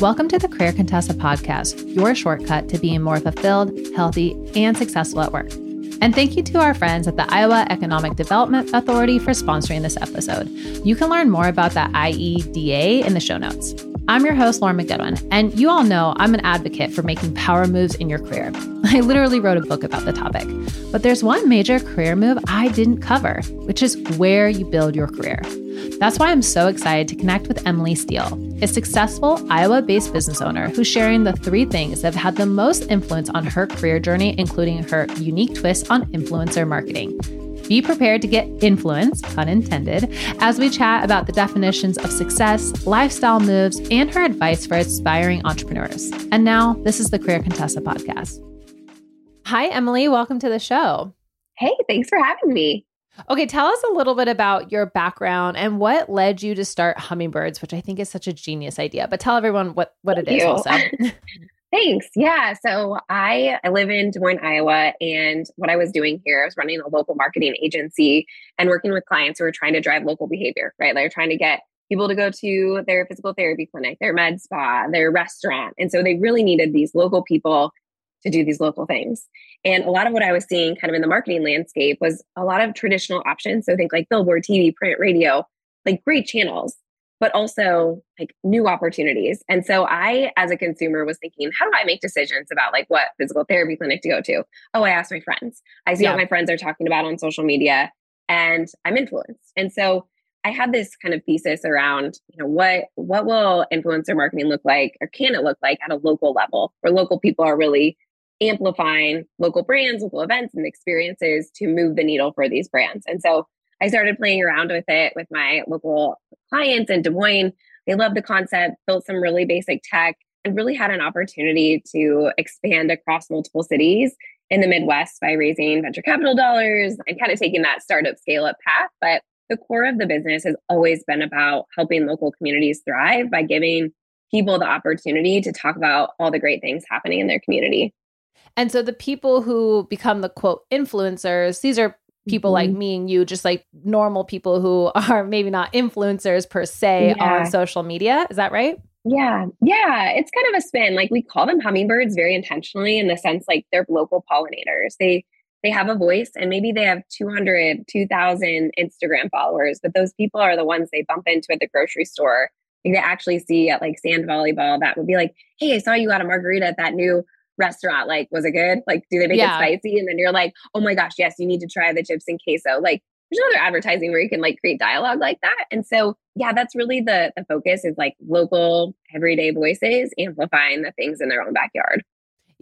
Welcome to the Career Contessa podcast, your shortcut to being more fulfilled, healthy, and successful at work. And thank you to our friends at the Iowa Economic Development Authority for sponsoring this episode. You can learn more about the IEDA in the show notes. I'm your host, Lauren McGoodwin, and you all know I'm an advocate for making power moves in your career. I literally wrote a book about the topic. But there's one major career move I didn't cover, which is where you build your career. That's why I'm so excited to connect with Emily Steele, a successful Iowa based business owner who's sharing the three things that have had the most influence on her career journey, including her unique twist on influencer marketing. Be prepared to get influence, pun intended, as we chat about the definitions of success, lifestyle moves, and her advice for aspiring entrepreneurs. And now, this is the Career Contessa podcast. Hi, Emily. Welcome to the show. Hey, thanks for having me. Okay, tell us a little bit about your background and what led you to start Hummingbirds, which I think is such a genius idea. But tell everyone what what Thank it is you. also. Thanks. Yeah. So I, I live in Des Moines, Iowa. And what I was doing here, I was running a local marketing agency and working with clients who were trying to drive local behavior, right? They're trying to get people to go to their physical therapy clinic, their med spa, their restaurant. And so they really needed these local people to do these local things. And a lot of what I was seeing kind of in the marketing landscape was a lot of traditional options. So think like billboard, TV, print, radio, like great channels, but also like new opportunities. And so I, as a consumer, was thinking, how do I make decisions about like what physical therapy clinic to go to? Oh, I ask my friends. I see Yeah. what my friends are talking about on social media and I'm influenced. And so I had this kind of thesis around, you know, what what will influencer marketing look like or can it look like at a local level where local people are really amplifying local brands, local events and experiences to move the needle for these brands. And so I started playing around with it with my local clients in Des Moines. They loved the concept, built some really basic tech, and really had an opportunity to expand across multiple cities in the Midwest by raising venture capital dollars and kind of taking that startup scale up path. But the core of the business has always been about helping local communities thrive by giving people the opportunity to talk about all the great things happening in their community. and so the people who become the quote influencers, these are people like Mhm. me and you, just like normal people who are maybe not influencers per se Yeah. on social media. Is that right? Yeah, yeah, it's kind of a spin. Like we call them hummingbirds very intentionally in the sense like they're local pollinators. They they have a voice and maybe they have 200, 2000 Instagram followers, but those people are the ones they bump into at the grocery store. Like they actually see at like sand volleyball that would be like, "Hey, I saw you got a margarita at that new restaurant. Like, was it good? Like, do they make Yeah. it spicy?" And then you're like, "Oh my gosh, yes, you need to try the chips and queso." Like there's other advertising where you can like create dialogue like that. And so, yeah, that's really the the focus is like local everyday voices amplifying the things in their own backyard.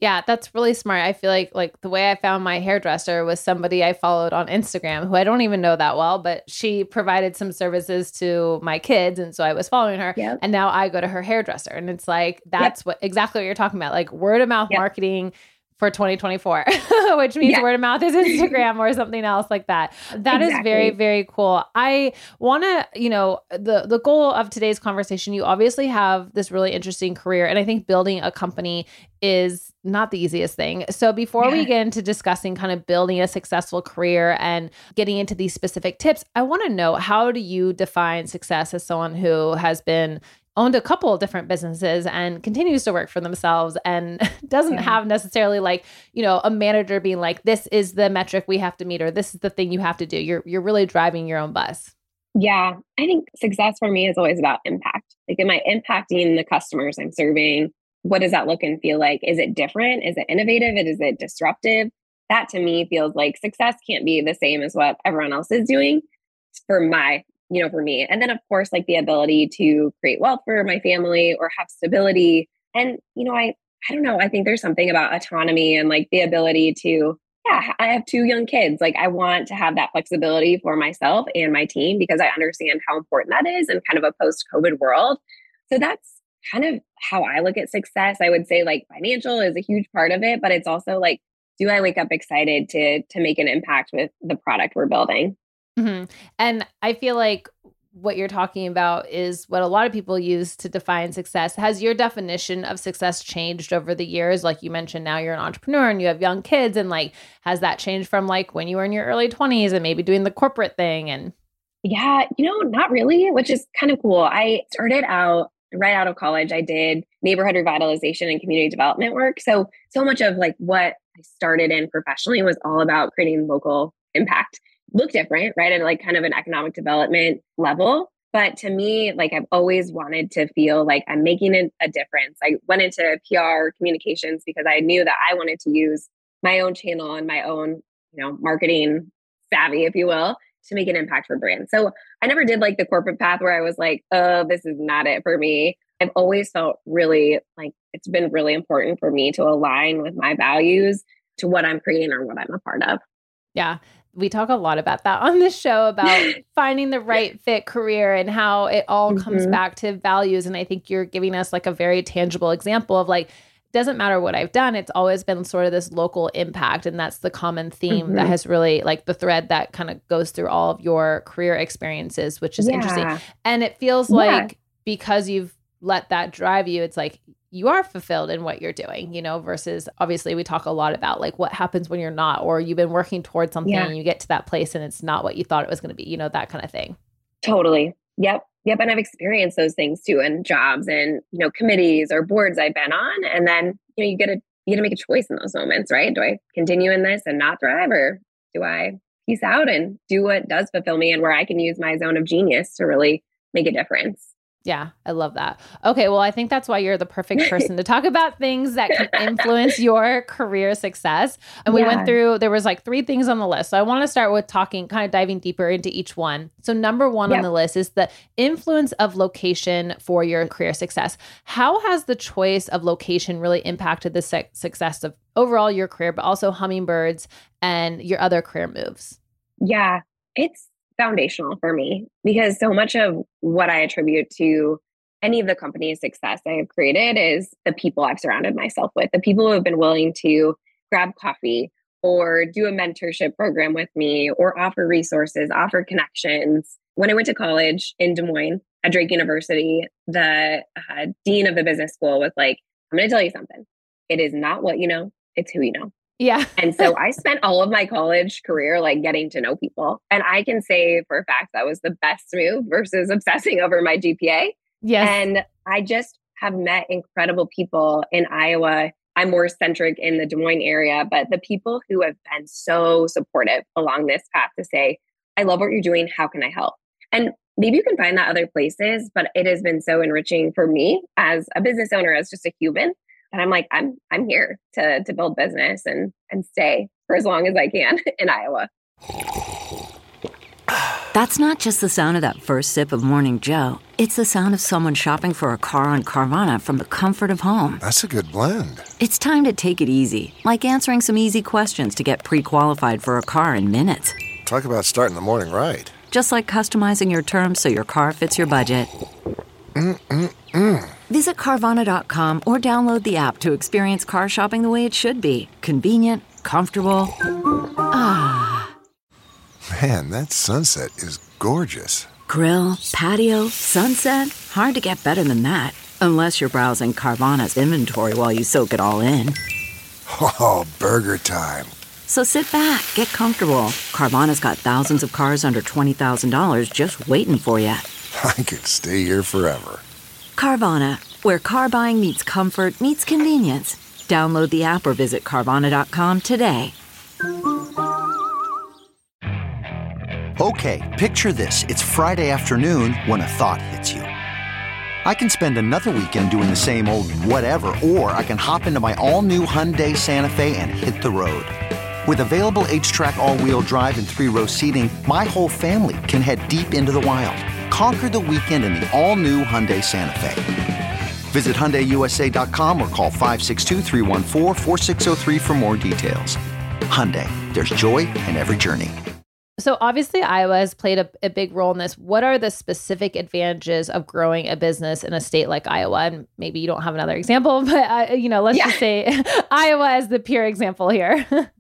Yeah, that's really smart. I feel like like the way I found my hairdresser was somebody I followed on Instagram who I don't even know that well, but she provided some services to my kids and so I was following her Yep. and now I go to her hairdresser and it's like that's what exactly what you're talking about, like word of mouth Yep. marketing for 2024, which means Yeah. word of mouth is Instagram or something else like that. That is very Exactly. very cool. I want to, you know, the the goal of today's conversation, you obviously have this really interesting career and I think building a company is not the easiest thing. So before we get into discussing kind of building a successful career and getting into these specific tips, I want to know how do you define success as someone who has been owned a couple of different businesses and continues to work for themselves and doesn't yeah. have necessarily like, you know, a manager being like, this is the metric we have to meet or this is the thing you have to do. You're you're really driving your own bus. Yeah. I think success for me is always about impact. Like, am I impacting the customers I'm serving? What does that look and feel like? Is it different? Is it innovative? Is it disruptive? That to me feels like success can't be the same as what everyone else is doing for my, you know, for me. And then, of course, like the ability to create wealth for my family or have stability. And, you know, I, I don't know, I think there's something about autonomy and like the ability to yeah, I have two young kids. Like, I want to have that flexibility for myself and my team because I understand how important that is in kind of a post COVID world. So that's kind of how I look at success. I would say like financial is a huge part of it, but it's also like, do I wake up excited to to make an impact with the product we're building? Mm-hmm. And I feel like what you're talking about is what a lot of people use to define success. Has your definition of success changed over the years? Like you mentioned, now you're an entrepreneur and you have young kids, and like, has that changed from like when you were in your early 20s and maybe doing the corporate thing? And yeah, you know, not really, which is kind of cool. I started out right out of college. I did neighborhood revitalization and community development work. So, so much of like what I started in professionally was all about creating local impact look different, right? At like kind of an economic development level. But to me, like I've always wanted to feel like I'm making a, a difference. I went into PR communications because I knew that I wanted to use my own channel and my own, you know, marketing savvy, if you will, to make an impact for brands. So I never did like the corporate path where I was like, oh, this is not it for me. I've always felt really like it's been really important for me to align with my values to what I'm creating or what I'm a part of. Yeah we talk a lot about that on this show about finding the right fit career and how it all mm-hmm. comes back to values and i think you're giving us like a very tangible example of like doesn't matter what I've done, it's always been sort of this local impact. And that's the common theme mm-hmm. that has really like the thread that kind of goes through all of your career experiences, which is yeah. interesting. And it feels yeah. like because you've let that drive you, it's like you are fulfilled in what you're doing, you know, versus obviously we talk a lot about like what happens when you're not, or you've been working towards something yeah. and you get to that place and it's not what you thought it was going to be, you know, that kind of thing. Totally. Yep. Yep. And I've experienced those things too in jobs and, you know, committees or boards I've been on. And then, you know, you get to, you get to make a choice in those moments, right? Do I continue in this and not thrive or do I peace out and do what does fulfill me and where I can use my zone of genius to really make a difference? Yeah, I love that. Okay, well, I think that's why you're the perfect person to talk about things that can influence your career success. And we yeah. went through, there was like three things on the list. So I want to start with talking, kind of diving deeper into each one. So, number one on the list is the influence of location for your career success. How has the choice of location really impacted the su- success of overall your career, but also Hummingbirds and your other career moves? Yeah, it's foundational for me because so much of what I attribute to any of the company's success I have created is the people I've surrounded myself with, the people who have been willing to grab coffee or do a mentorship program with me or offer resources, offer connections. When I went to college in Des Moines at Drake University, the uh, dean of the business school was like, I'm going to tell you something. It is not what you know, it's who you know. Yeah. and so I spent all of my college career like getting to know people. And I can say for a fact that was the best move versus obsessing over my GPA. Yes. And I just have met incredible people in Iowa. I'm more centric in the Des Moines area, but the people who have been so supportive along this path to say, I love what you're doing. How can I help? And maybe you can find that other places, but it has been so enriching for me as a business owner, as just a human, and I'm like, I'm I'm here to to build business and and stay for as long as I can in Iowa. That's not just the sound of that first sip of Morning Joe. It's the sound of someone shopping for a car on Carvana from the comfort of home. That's a good blend. It's time to take it easy, like answering some easy questions to get pre-qualified for a car in minutes. Talk about starting the morning right. Just like customizing your terms so your car fits your budget. Mm-mm-mm. Visit Carvana.com or download the app to experience car shopping the way it should be convenient, comfortable. Ah. Man, that sunset is gorgeous. Grill, patio, sunset. Hard to get better than that. Unless you're browsing Carvana's inventory while you soak it all in. Oh, burger time. So sit back, get comfortable. Carvana's got thousands of cars under $20,000 just waiting for you. I could stay here forever. Carvana, where car buying meets comfort, meets convenience. Download the app or visit Carvana.com today. Okay, picture this. It's Friday afternoon when a thought hits you. I can spend another weekend doing the same old whatever, or I can hop into my all new Hyundai Santa Fe and hit the road. With available HTRAC, all wheel drive, and three row seating, my whole family can head deep into the wild. Conquer the weekend in the all new Hyundai Santa Fe. Visit HyundaiUSA.com or call 562 for more details. Hyundai, there's joy in every journey. So obviously Iowa has played a, a, big role in this. What are the specific advantages of growing a business in a state like Iowa? And maybe you don't have another example, but uh, you know, let's yeah. just say Iowa is the pure example here.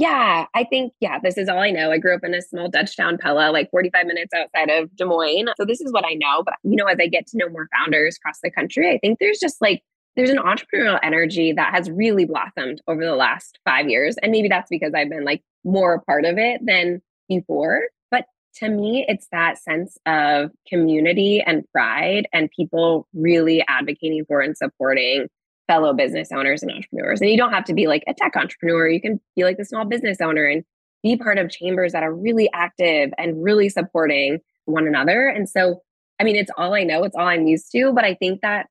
yeah, I think yeah, this is all I know. I grew up in a small Dutch town, Pella, like 45 minutes outside of Des Moines. So this is what I know. But you know, as I get to know more founders across the country, I think there's just like there's an entrepreneurial energy that has really blossomed over the last five years. And maybe that's because I've been like more a part of it than before. But to me, it's that sense of community and pride and people really advocating for and supporting fellow business owners and entrepreneurs. And you don't have to be like a tech entrepreneur, you can be like the small business owner and be part of chambers that are really active and really supporting one another. And so, I mean, it's all I know, it's all I'm used to, but I think that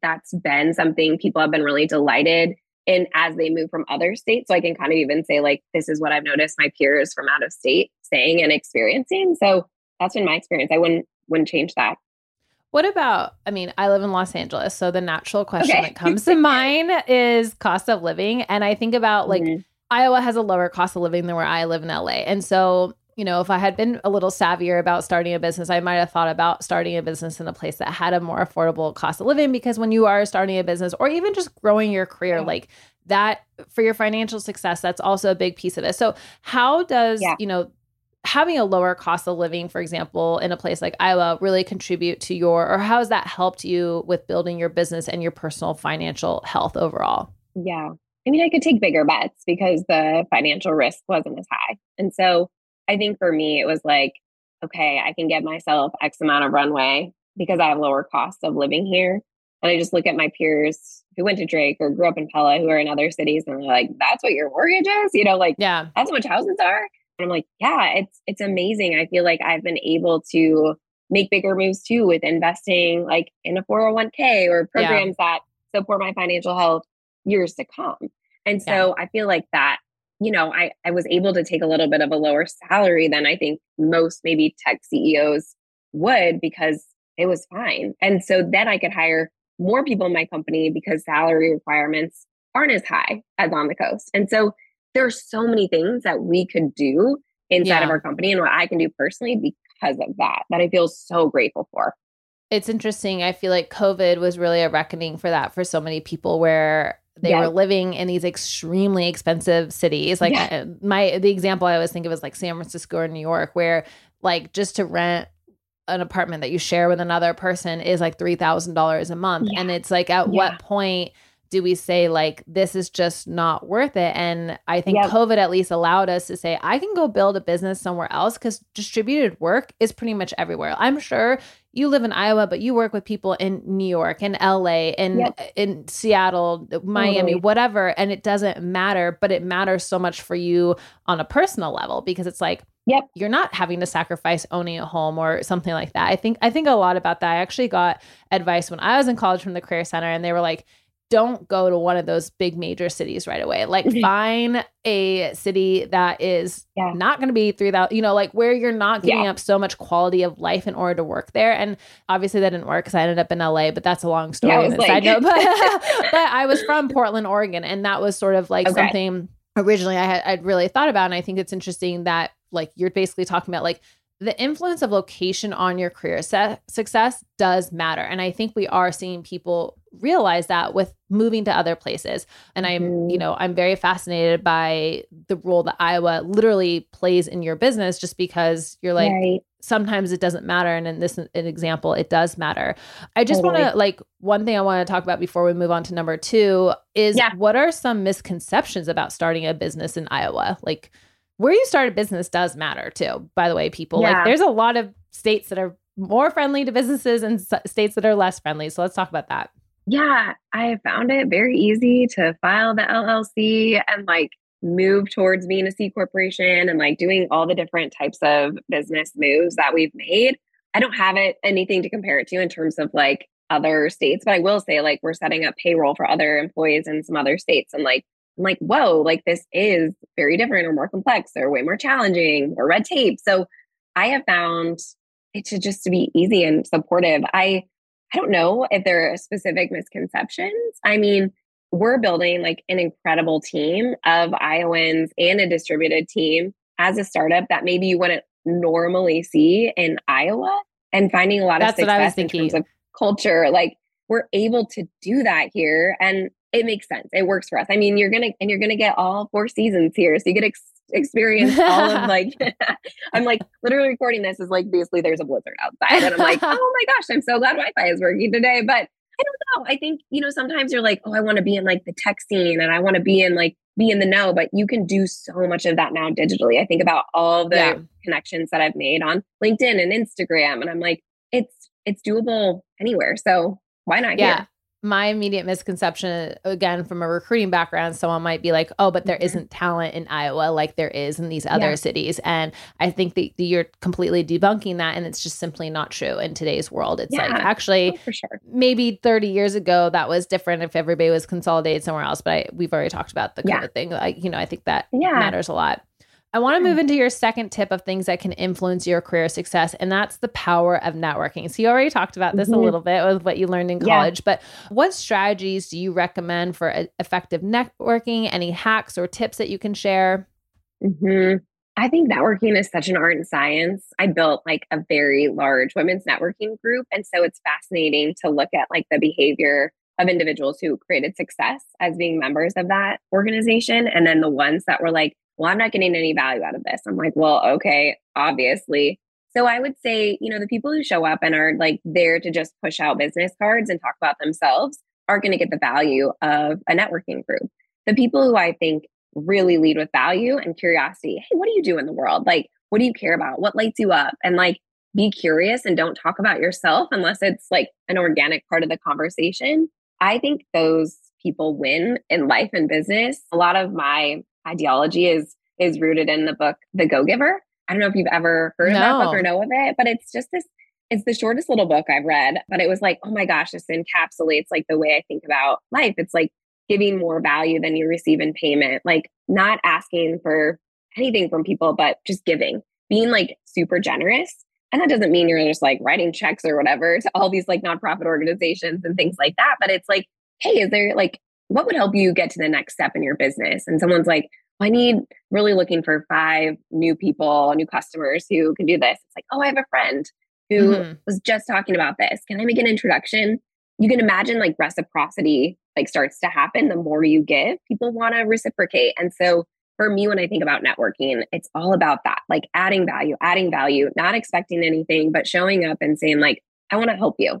that's been something people have been really delighted in as they move from other states. So I can kind of even say, like, this is what I've noticed my peers from out of state saying and experiencing. So that's been my experience. I wouldn't wouldn't change that. What about, I mean, I live in Los Angeles. So the natural question okay. that comes to mind is cost of living. And I think about like mm-hmm. Iowa has a lower cost of living than where I live in LA. And so, you know, if I had been a little savvier about starting a business, I might have thought about starting a business in a place that had a more affordable cost of living. Because when you are starting a business or even just growing your career, like that for your financial success, that's also a big piece of it. So, how does, yeah. you know, having a lower cost of living, for example, in a place like Iowa, really contribute to your, or how has that helped you with building your business and your personal financial health overall? Yeah. I mean, I could take bigger bets because the financial risk wasn't as high. And so I think for me, it was like, okay, I can get myself X amount of runway because I have lower costs of living here. And I just look at my peers who went to Drake or grew up in Pella who are in other cities and they're like, that's what your mortgage is? You know, like, yeah, that's what houses are. And I'm like, yeah, it's it's amazing. I feel like I've been able to make bigger moves too with investing like in a 401k or programs yeah. that support my financial health years to come. And so yeah. I feel like that, you know, I, I was able to take a little bit of a lower salary than I think most maybe tech CEOs would because it was fine. And so then I could hire more people in my company because salary requirements aren't as high as on the coast. And so there's so many things that we could do inside yeah. of our company and what I can do personally because of that, that I feel so grateful for. It's interesting. I feel like COVID was really a reckoning for that for so many people where they yes. were living in these extremely expensive cities. Like yeah. Uh, my the example I always think of is like San Francisco or New York, where like just to rent an apartment that you share with another person is like three thousand dollars a month. Yeah. And it's like at yeah. what point do we say like this is just not worth it and i think yep. covid at least allowed us to say i can go build a business somewhere else because distributed work is pretty much everywhere i'm sure you live in iowa but you work with people in new york in la in yep. in seattle miami totally. whatever and it doesn't matter but it matters so much for you on a personal level because it's like Yep. You're not having to sacrifice owning a home or something like that. I think I think a lot about that. I actually got advice when I was in college from the career center and they were like, don't go to one of those big major cities right away. Like find a city that is yeah. not going to be through that, you know, like where you're not giving yeah. up so much quality of life in order to work there. And obviously that didn't work because I ended up in LA, but that's a long story. Yeah, like... side note. But, but I was from Portland, Oregon, and that was sort of like okay. something originally I had I'd really thought about. And I think it's interesting that like you're basically talking about like the influence of location on your career se- success does matter. And I think we are seeing people realize that with moving to other places. And I'm, mm-hmm. you know, I'm very fascinated by the role that Iowa literally plays in your business just because you're like, right. sometimes it doesn't matter. And in this an example, it does matter. I just totally. want to like one thing I want to talk about before we move on to number two is yeah. what are some misconceptions about starting a business in Iowa? Like where you start a business does matter too by the way people yeah. like there's a lot of states that are more friendly to businesses and s- states that are less friendly. So let's talk about that. Yeah, I found it very easy to file the LLC and like move towards being a C corporation and like doing all the different types of business moves that we've made. I don't have it anything to compare it to in terms of like other states, but I will say like we're setting up payroll for other employees in some other states and like I'm like, whoa, like this is very different or more complex or way more challenging or red tape. So I have found it to just to be easy and supportive. I I don't know if there are specific misconceptions. I mean, we're building like an incredible team of Iowans and a distributed team as a startup that maybe you wouldn't normally see in Iowa and finding a lot That's of what I was success in terms of culture. Like we're able to do that here and it makes sense. It works for us. I mean, you're going to, and you're going to get all four seasons here. So you get ex- experience all of like, I'm like literally recording this is like basically there's a blizzard outside. And I'm like, oh my gosh, I'm so glad Wi Fi is working today. But I don't know. I think, you know, sometimes you're like, oh, I want to be in like the tech scene and I want to be in like, be in the know, but you can do so much of that now digitally. I think about all the Yeah. connections that I've made on LinkedIn and Instagram. And I'm like, it's, it's doable anywhere. So why not Yeah. here? My immediate misconception, again, from a recruiting background, someone might be like, oh, but there Mhm. not talent in Iowa like there is in these other Yeah. cities. And I think that you're completely debunking that. And it's just simply not true in today's world. It's like, actually, Oh, for sure. maybe 30 years ago that was different if everybody was consolidated somewhere else but I, we've already talked about the Yeah. COVID thing like you know i think that Yeah. matters a lot i want to move into your second tip of things that can influence your career success and that's the power of networking so you already talked about this a Mhm. little bit with what you learned in Yeah. college but what strategies do you recommend for effective networking any hacks or tips that you can share hmm I think networking is such an art and science. I built like a very large women's networking group. And so it's fascinating to look at like the behavior of individuals who created success as being members of that organization. And then the ones that were like, well, I'm not getting any value out of this. I'm like, well, okay, obviously. So I would say, you know, the people who show up and are like there to just push out business cards and talk about themselves are going to get the value of a networking group. The people who I think really lead with value and curiosity. Hey, what do you do in the world? Like, what do you care about? What lights you up? And like, be curious and don't talk about yourself unless it's like an organic part of the conversation. I think those people win in life and business. A lot of my ideology is is rooted in the book The Go Giver. I don't know if you've ever heard of that book or know of it, but it's just this it's the shortest little book I've read, but it was like, oh my gosh, this encapsulates like the way I think about life. It's like giving more value than you receive in payment, like not asking for anything from people, but just giving, being like super generous. And that doesn't mean you're just like writing checks or whatever to all these like nonprofit organizations and things like that. But it's like, hey, is there like, what would help you get to the next step in your business? And someone's like, I need really looking for five new people, new customers who can do this. It's like, oh, I have a friend who Mhm. was just talking about this. Can I make an introduction? You can imagine like reciprocity like starts to happen the more you give. People want to reciprocate. And so for me, when I think about networking, it's all about that, like adding value, adding value, not expecting anything, but showing up and saying, like, I want to help you.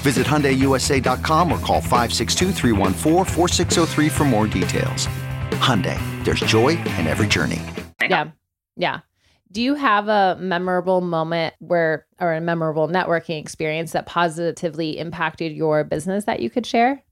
Visit HyundaiUSA.com or call 562-314-4603 for more details. Hyundai, there's joy in every journey. Yeah. Yeah. Do you have a memorable moment where, or a memorable networking experience that positively impacted your business that you could share?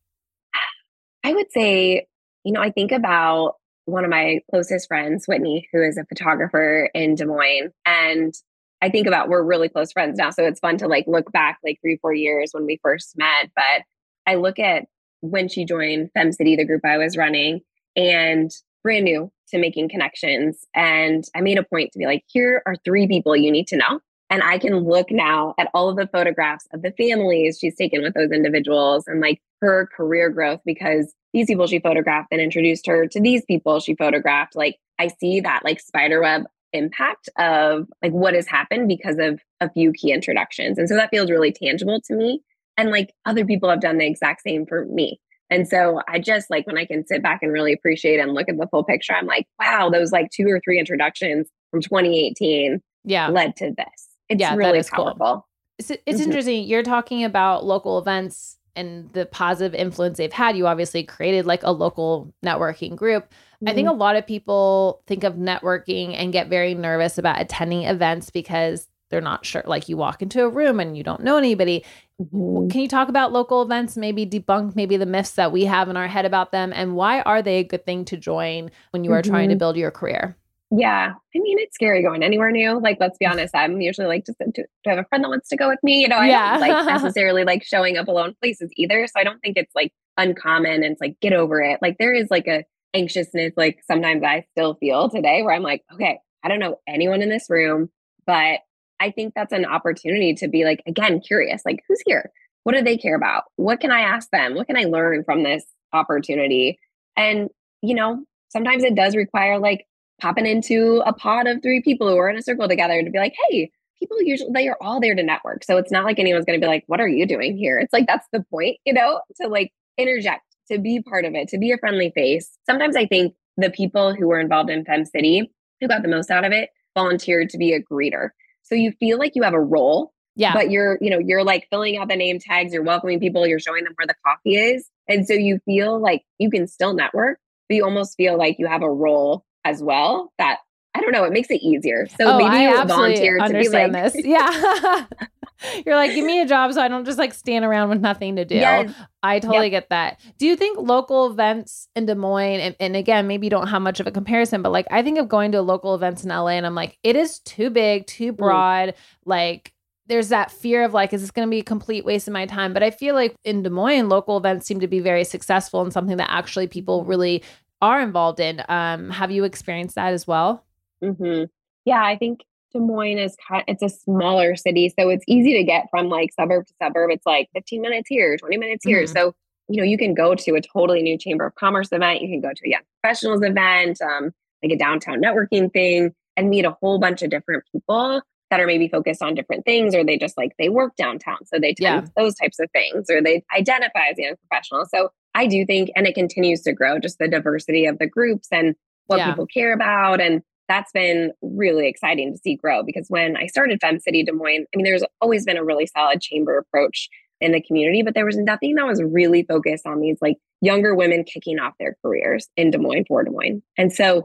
I would say, you know, I think about one of my closest friends, Whitney, who is a photographer in Des Moines. And I think about we're really close friends now. So it's fun to like look back like three, four years when we first met. But I look at when she joined Fem City, the group I was running, and brand new to making connections. And I made a point to be like, here are three people you need to know. And I can look now at all of the photographs of the families she's taken with those individuals and like her career growth because these people she photographed and introduced her to these people she photographed. Like I see that like spiderweb impact of like what has happened because of a few key introductions. And so that feels really tangible to me. And like other people have done the exact same for me. And so I just like when I can sit back and really appreciate and look at the full picture, I'm like, wow, those like two or three introductions from 2018 yeah. led to this. It's yeah, really powerful. Cool. It's, it's mm-hmm. interesting. You're talking about local events and the positive influence they've had. You obviously created like a local networking group. Mm-hmm. I think mm-hmm. a lot of people think of networking and get very nervous about attending events because they're not sure. Like you walk into a room and you don't know anybody. Mm-hmm. Can you talk about local events, maybe debunk maybe the myths that we have in our head about them and why are they a good thing to join when you are mm-hmm. trying to mm-hmm. build your career? Yeah. I mean, it's scary going anywhere new. Like, let's be mm. honest, I'm usually like, just to, to have a friend that wants to go with me. You know, I yeah. don't like necessarily like showing up alone places either. So I don't think it's like uncommon and it's like, get over it. Like, there is like a anxiousness, like sometimes I still feel today where I'm like, okay, I don't know anyone in this room, but I think that's an opportunity to be like, again, curious, like who's here? What do they care about? What can I ask them? What can I learn from this opportunity? And, you know, sometimes it does require like popping into a pod of three people who are in a circle together to be like, hey, people usually they are all there to network. So it's not like anyone's going to be like, what are you doing here? It's like that's the point, you know, to like interject, to be part of it, to be a friendly face. Sometimes I think the people who were involved in Fem City who got the most out of it volunteered to be a greeter. So you feel like you have a role. Yeah. But you're, you know, you're like filling out the name tags, you're welcoming people, you're showing them where the coffee is. And so you feel like you can still network, but you almost feel like you have a role as well that I don't know, it makes it easier. So oh, maybe I you volunteer to be like this. Yeah. You're like, give me a job so I don't just like stand around with nothing to do. Yes. I totally yep. get that. Do you think local events in Des Moines, and, and, again, maybe you don't have much of a comparison, but like I think of going to local events in LA and I'm like, it is too big, too mm. broad. Mm. Like, there's that fear of like, is this going to be a complete waste of my time? But I feel like in Des Moines, local events seem to be very successful and something that actually people really are involved in. Um, have you experienced that as well? Mm-hmm. Yeah, I think Des Moines is kind it's a smaller city, so it's easy to get from like suburb to suburb. It's like 15 minutes here, 20 minutes here. Mm-hmm. So, you know, you can go to a totally new chamber of commerce event, you can go to a young professionals event, um, like a downtown networking thing, and meet a whole bunch of different people that are maybe focused on different things, or they just like they work downtown. So they tend yeah. those types of things, or they identify as young professionals. So I do think, and it continues to grow, just the diversity of the groups and what yeah. people care about. And that's been really exciting to see grow because when I started Fem City Des Moines, I mean, there's always been a really solid chamber approach in the community, but there was nothing that was really focused on these like younger women kicking off their careers in Des Moines for Des Moines. And so I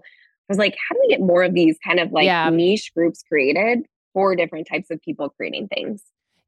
was like, how do we get more of these kind of like yeah. niche groups created for different types of people creating things?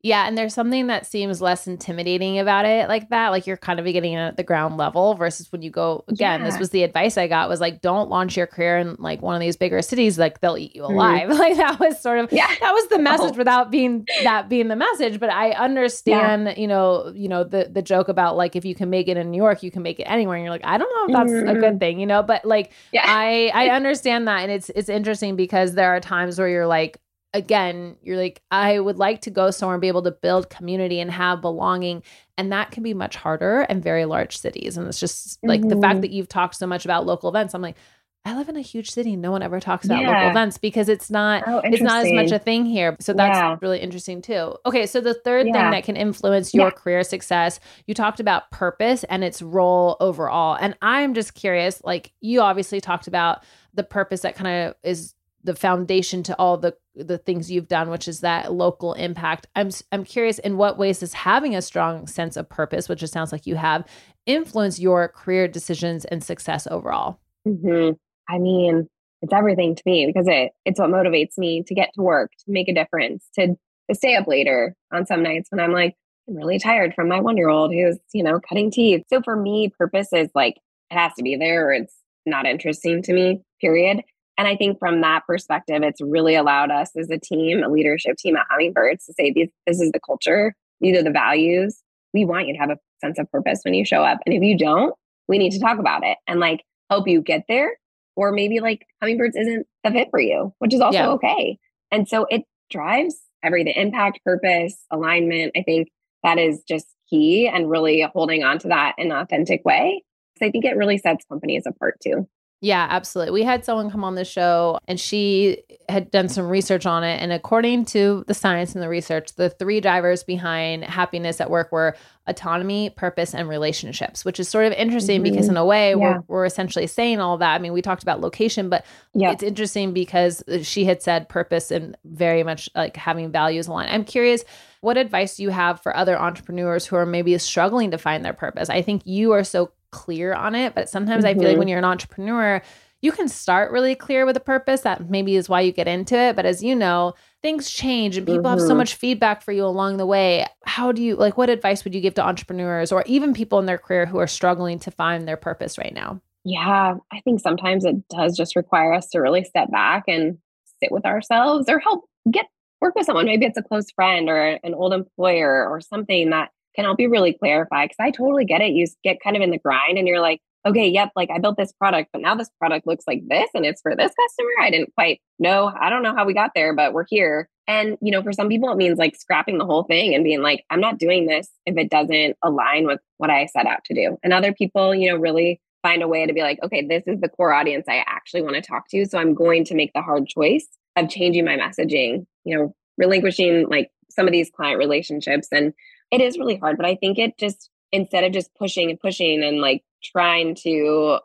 Yeah, and there's something that seems less intimidating about it like that. Like you're kind of beginning at the ground level versus when you go again, yeah. this was the advice I got was like don't launch your career in like one of these bigger cities, like they'll eat you mm-hmm. alive. Mm. Like that was sort of yeah. that was the message oh. without being that being the message. But I understand, yeah. you know, you know, the the joke about like if you can make it in New York, you can make it anywhere. And you're like, I don't know if that's mm-hmm. a good mm-hmm. thing, you know, but like yeah. I I understand that and it's it's interesting because there are times where you're like, again, you're like, I would like to go somewhere and be able to build community and have belonging. And that can be much harder in very large cities. And it's just like mm-hmm. the fact mm-hmm. that you've talked so much about local events. I'm like, I live in a huge city. No one ever talks about yeah. local events because it's not oh, it's not as much a thing here. So that's yeah. really interesting too. Okay, so the third yeah. thing that can influence your career success, you talked about purpose and its role overall. And I'm just curious, like you obviously talked about the purpose that kind of is the foundation to all the the things you've done, which is that local impact. I'm I'm curious in what ways does having a strong sense of purpose, which it sounds like you have, influence your career decisions and success overall? Mm-hmm. I mean, it's everything to me because it it's what motivates me to get to work, to make a difference, to, to stay up later on some nights when I'm like, I'm really tired from my one year old who's, you know, cutting teeth. So for me, purpose is like, it has to be there or it's not interesting to me, period. And I think from that perspective, it's really allowed us as a team, a leadership team at Hummingbirds to say, this, this is the culture, these are the values. We want you to have a sense of purpose when you show up. And if you don't, we need to talk about it and like help you get there. Or maybe like Hummingbirds isn't the fit for you, which is also yeah. okay. And so it drives everything the impact, purpose, alignment. I think that is just key and really holding on to that in an authentic way. So I think it really sets companies apart too. Yeah, absolutely. We had someone come on the show and she had done some research on it. And according to the science and the research, the three drivers behind happiness at work were autonomy, purpose, and relationships, which is sort of interesting mm-hmm. because, in a way, yeah. we're, we're essentially saying all that. I mean, we talked about location, but yeah. it's interesting because she had said purpose and very much like having values aligned. I'm curious what advice do you have for other entrepreneurs who are maybe struggling to find their purpose? I think you are so clear on it, but sometimes mm-hmm. I feel like when mm-hmm. you're an entrepreneur, you can start really clear with a purpose. That maybe is why you get into it. But as you know, things change and people mm-hmm. have so mm-hmm. much feedback for you along the way. How do you like what advice would you give to entrepreneurs or even people in their career who are struggling to find their purpose right now? Yeah, I think sometimes it does just require us to really step back and sit with ourselves or help get work with someone. Maybe it's a close friend or an old employer or something that can help you really clarify. Cause I totally get it. You get kind of in the grind and you're like, okay, yep, like I built this product, but now this product looks like this and it's for this customer. I didn't quite know. I don't know how we got there, but we're here. And, you know, for some people, it means like scrapping the whole thing and being like, I'm not doing this if it doesn't align with what I set out to do. And other people, you know, really find a way to be like, okay, this is the core audience I actually want to talk to. So I'm going to make the hard choice of changing my messaging, you know, relinquishing like some of these client relationships. And it is really hard, but I think it just, instead of just pushing and pushing and like trying to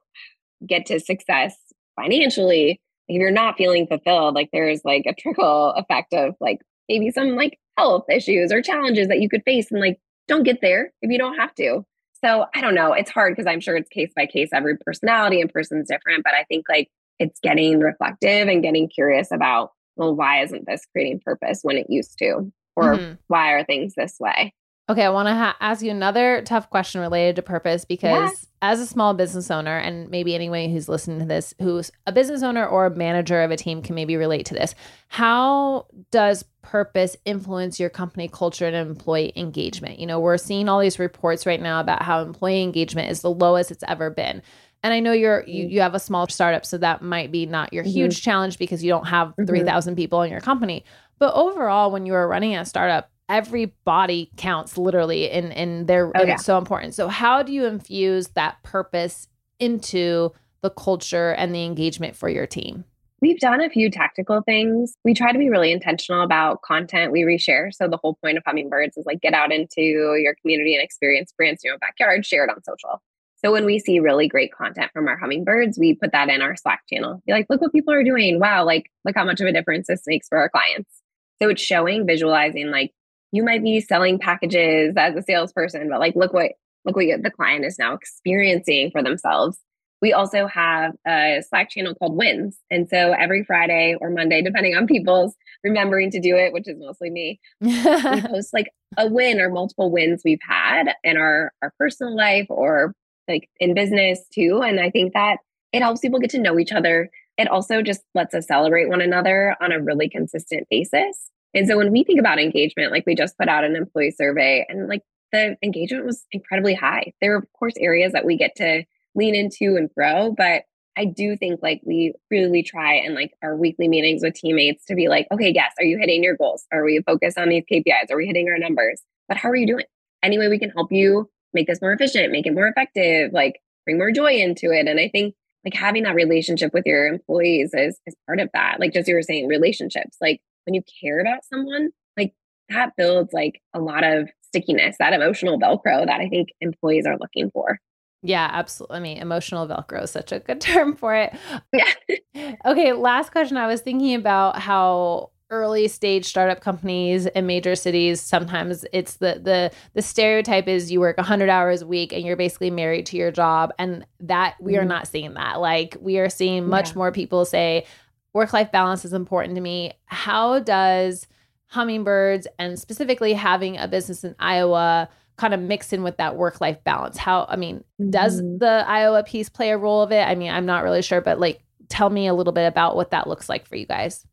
get to success financially, if you're not feeling fulfilled, like there's like a trickle effect of like maybe some like health issues or challenges that you could face and like don't get there if you don't have to. So I don't know. It's hard because I'm sure it's case by case. Every personality and person's different, but I think like it's getting reflective and getting curious about well, why isn't this creating purpose when it used to? Or mm-hmm. why are things this way? Okay, I want to ha- ask you another tough question related to purpose because as a small business owner, and maybe anyone who's listening to this who's a business owner or a manager of a team can maybe relate to this. How does purpose influence your company culture and employee engagement? You know, we're seeing all these reports right now about how employee engagement is the lowest it's ever been. And I know you're you, mm-hmm. you have a small startup, so that might be not your mm-hmm. huge challenge because you don't have mm-hmm. 3,000 people in your company. But overall, when you are running a startup, every body counts literally and and they're oh, and it's so important. So how do you infuse that purpose into the culture and the engagement for your team? We've done a few tactical things. We try to be really intentional about content we reshare. So the whole point of Hummingbirds is like get out into your community and experience brands in your backyard, share it on social. So when we see really great content from our hummingbirds, we put that in our Slack channel. Be like, look what people are doing. Wow, like look how much of a difference this makes for our clients. So it's showing, visualizing like you might be selling packages as a salesperson, but like look what look what the client is now experiencing for themselves. We also have a Slack channel called Wins. And so every Friday or Monday, depending on people's remembering to do it, which is mostly me, we post like a win or multiple wins we've had in our, our personal life or like in business too. And I think that it helps people get to know each other. It also just lets us celebrate one another on a really consistent basis. And so when we think about engagement, like we just put out an employee survey and like the engagement was incredibly high. There are, of course, areas that we get to lean into and grow, but I do think like we really try and like our weekly meetings with teammates to be like, okay, yes, are you hitting your goals? Are we focused on these KPIs? Are we hitting our numbers? But how are you doing? Any way we can help you make this more efficient, make it more effective, like bring more joy into it. And I think like having that relationship with your employees is is part of that. Like just you were saying, relationships. Like when you care about someone, like that builds like a lot of stickiness, that emotional Velcro that I think employees are looking for. Yeah, absolutely. I mean, emotional Velcro is such a good term for it. Yeah. okay, last question. I was thinking about how early stage startup companies in major cities sometimes it's the the the stereotype is you work 100 hours a week and you're basically married to your job and that we are Mhm. not seeing that like we are seeing much Yeah. more people say work life balance is important to me how does hummingbirds and specifically having a business in Iowa kind of mix in with that work life balance how i mean does Mhm. the iowa piece play a role of it i mean i'm not really sure but like tell me a little bit about what that looks like for you guys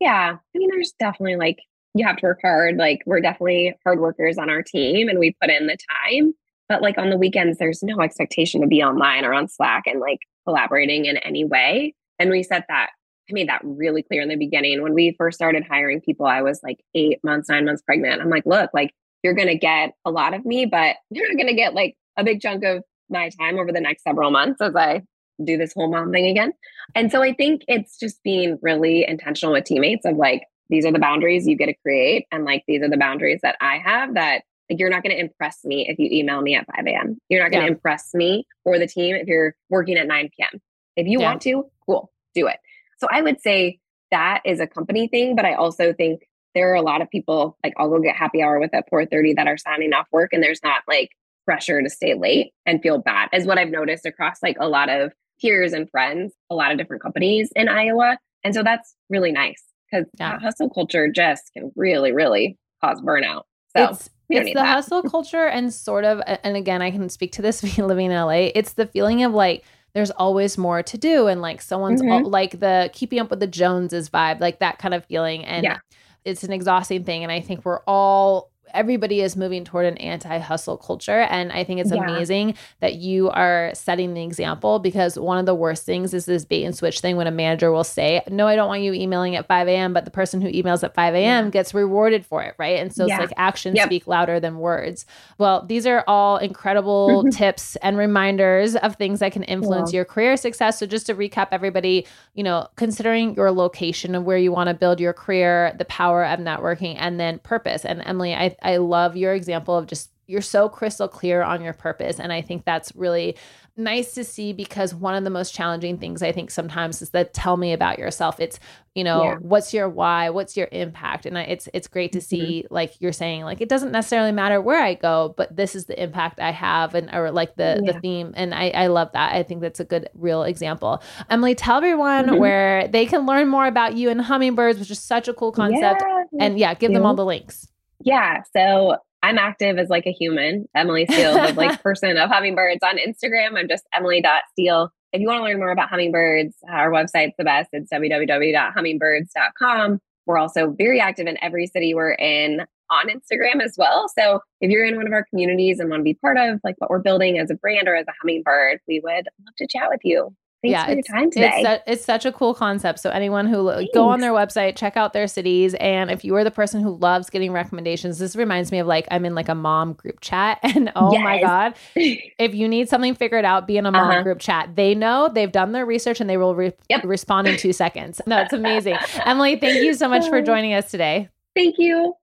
Yeah. I mean, there's definitely like, you have to work hard. Like, we're definitely hard workers on our team and we put in the time. But like on the weekends, there's no expectation to be online or on Slack and like collaborating in any way. And we set that, I made that really clear in the beginning. When we first started hiring people, I was like eight months, nine months pregnant. I'm like, look, like, you're going to get a lot of me, but you're going to get like a big chunk of my time over the next several months as I do this whole mom thing again. And so I think it's just being really intentional with teammates of like, these are the boundaries you get to create. And like, these are the boundaries that I have that like, you're not going to impress me if you email me at 5 a.m. You're not going to Yeah. impress me or the team if you're working at 9 p.m. If you Yeah. want to, cool, do it. So I would say that is a company thing, but I also think there are a lot of people like I'll go get happy hour with at 4:30 that are signing off work and there's not like pressure to stay late and feel bad is what I've noticed across like a lot of peers and friends, a lot of different companies in Iowa. And so that's really nice because Yeah. hustle culture just can really, really cause burnout. So it's it's the that. hustle culture and sort of and again i can speak to this being living in la it's the feeling of like there's always more to do and like someone's Mhm. al- like the keeping up with the joneses vibe like that kind of feeling and Yeah. it's an exhausting thing and i think we're all everybody is moving toward an anti-hustle culture and i think it's Yeah. amazing that you are setting the example because one of the worst things is this bait and switch thing when a manager will say no i don't want you emailing at 5 a.m but the person who emails at 5 a.m gets rewarded for it right and so Yeah. it's like actions Yep. speak louder than words well these are all incredible Mhm. tips and reminders of things that can influence Yeah. your career success so just to recap everybody you know considering your location of where you want to build your career the power of networking and then purpose and emily i, I love your example of just you're so crystal clear on your purpose. And i think that's really nice to see because one of the most challenging things i think sometimes is that tell me about yourself. It's you know Yeah. what's your why? What's your impact? And I, it's it's great to Mhm. see like you're saying like it doesn't necessarily matter where i go but this is the impact i have and or like the the theme. And i i love that. I think that's a good real example. Emily tell everyone Mhm. where they can learn more about you and hummingbirds which is such a cool concept. Yeah. and yeah give them all the links Yeah. So I'm active as like a human, Emily Steele, the like person of hummingbirds on Instagram. I'm just emily.steele. If you want to learn more about hummingbirds, our website's the best. It's www.hummingbirds.com. We're also very active in every city we're in on Instagram as well. So if you're in one of our communities and want to be part of like what we're building as a brand or as a hummingbird, we would love to chat with you. Thanks your it's, time today. It's, su- it's such a cool concept. So anyone who lo- go on their website, check out their cities, and if you are the person who loves getting recommendations, this reminds me of like I'm in like a mom group chat, and oh my god, if you need something figured out, be in a mom Uh-huh. group chat. They know they've done their research and they will re- Yep. respond in two seconds. No, it's amazing. Emily, thank you so much for joining us today. Thank you.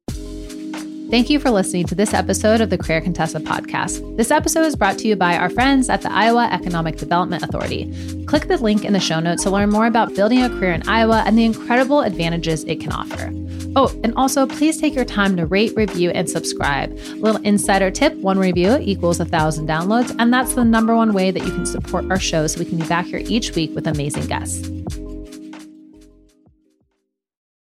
Thank you for listening to this episode of the Career Contessa podcast. This episode is brought to you by our friends at the Iowa Economic Development Authority. Click the link in the show notes to learn more about building a career in Iowa and the incredible advantages it can offer. Oh, and also please take your time to rate, review, and subscribe. A little insider tip one review equals a thousand downloads, and that's the number one way that you can support our show so we can be back here each week with amazing guests.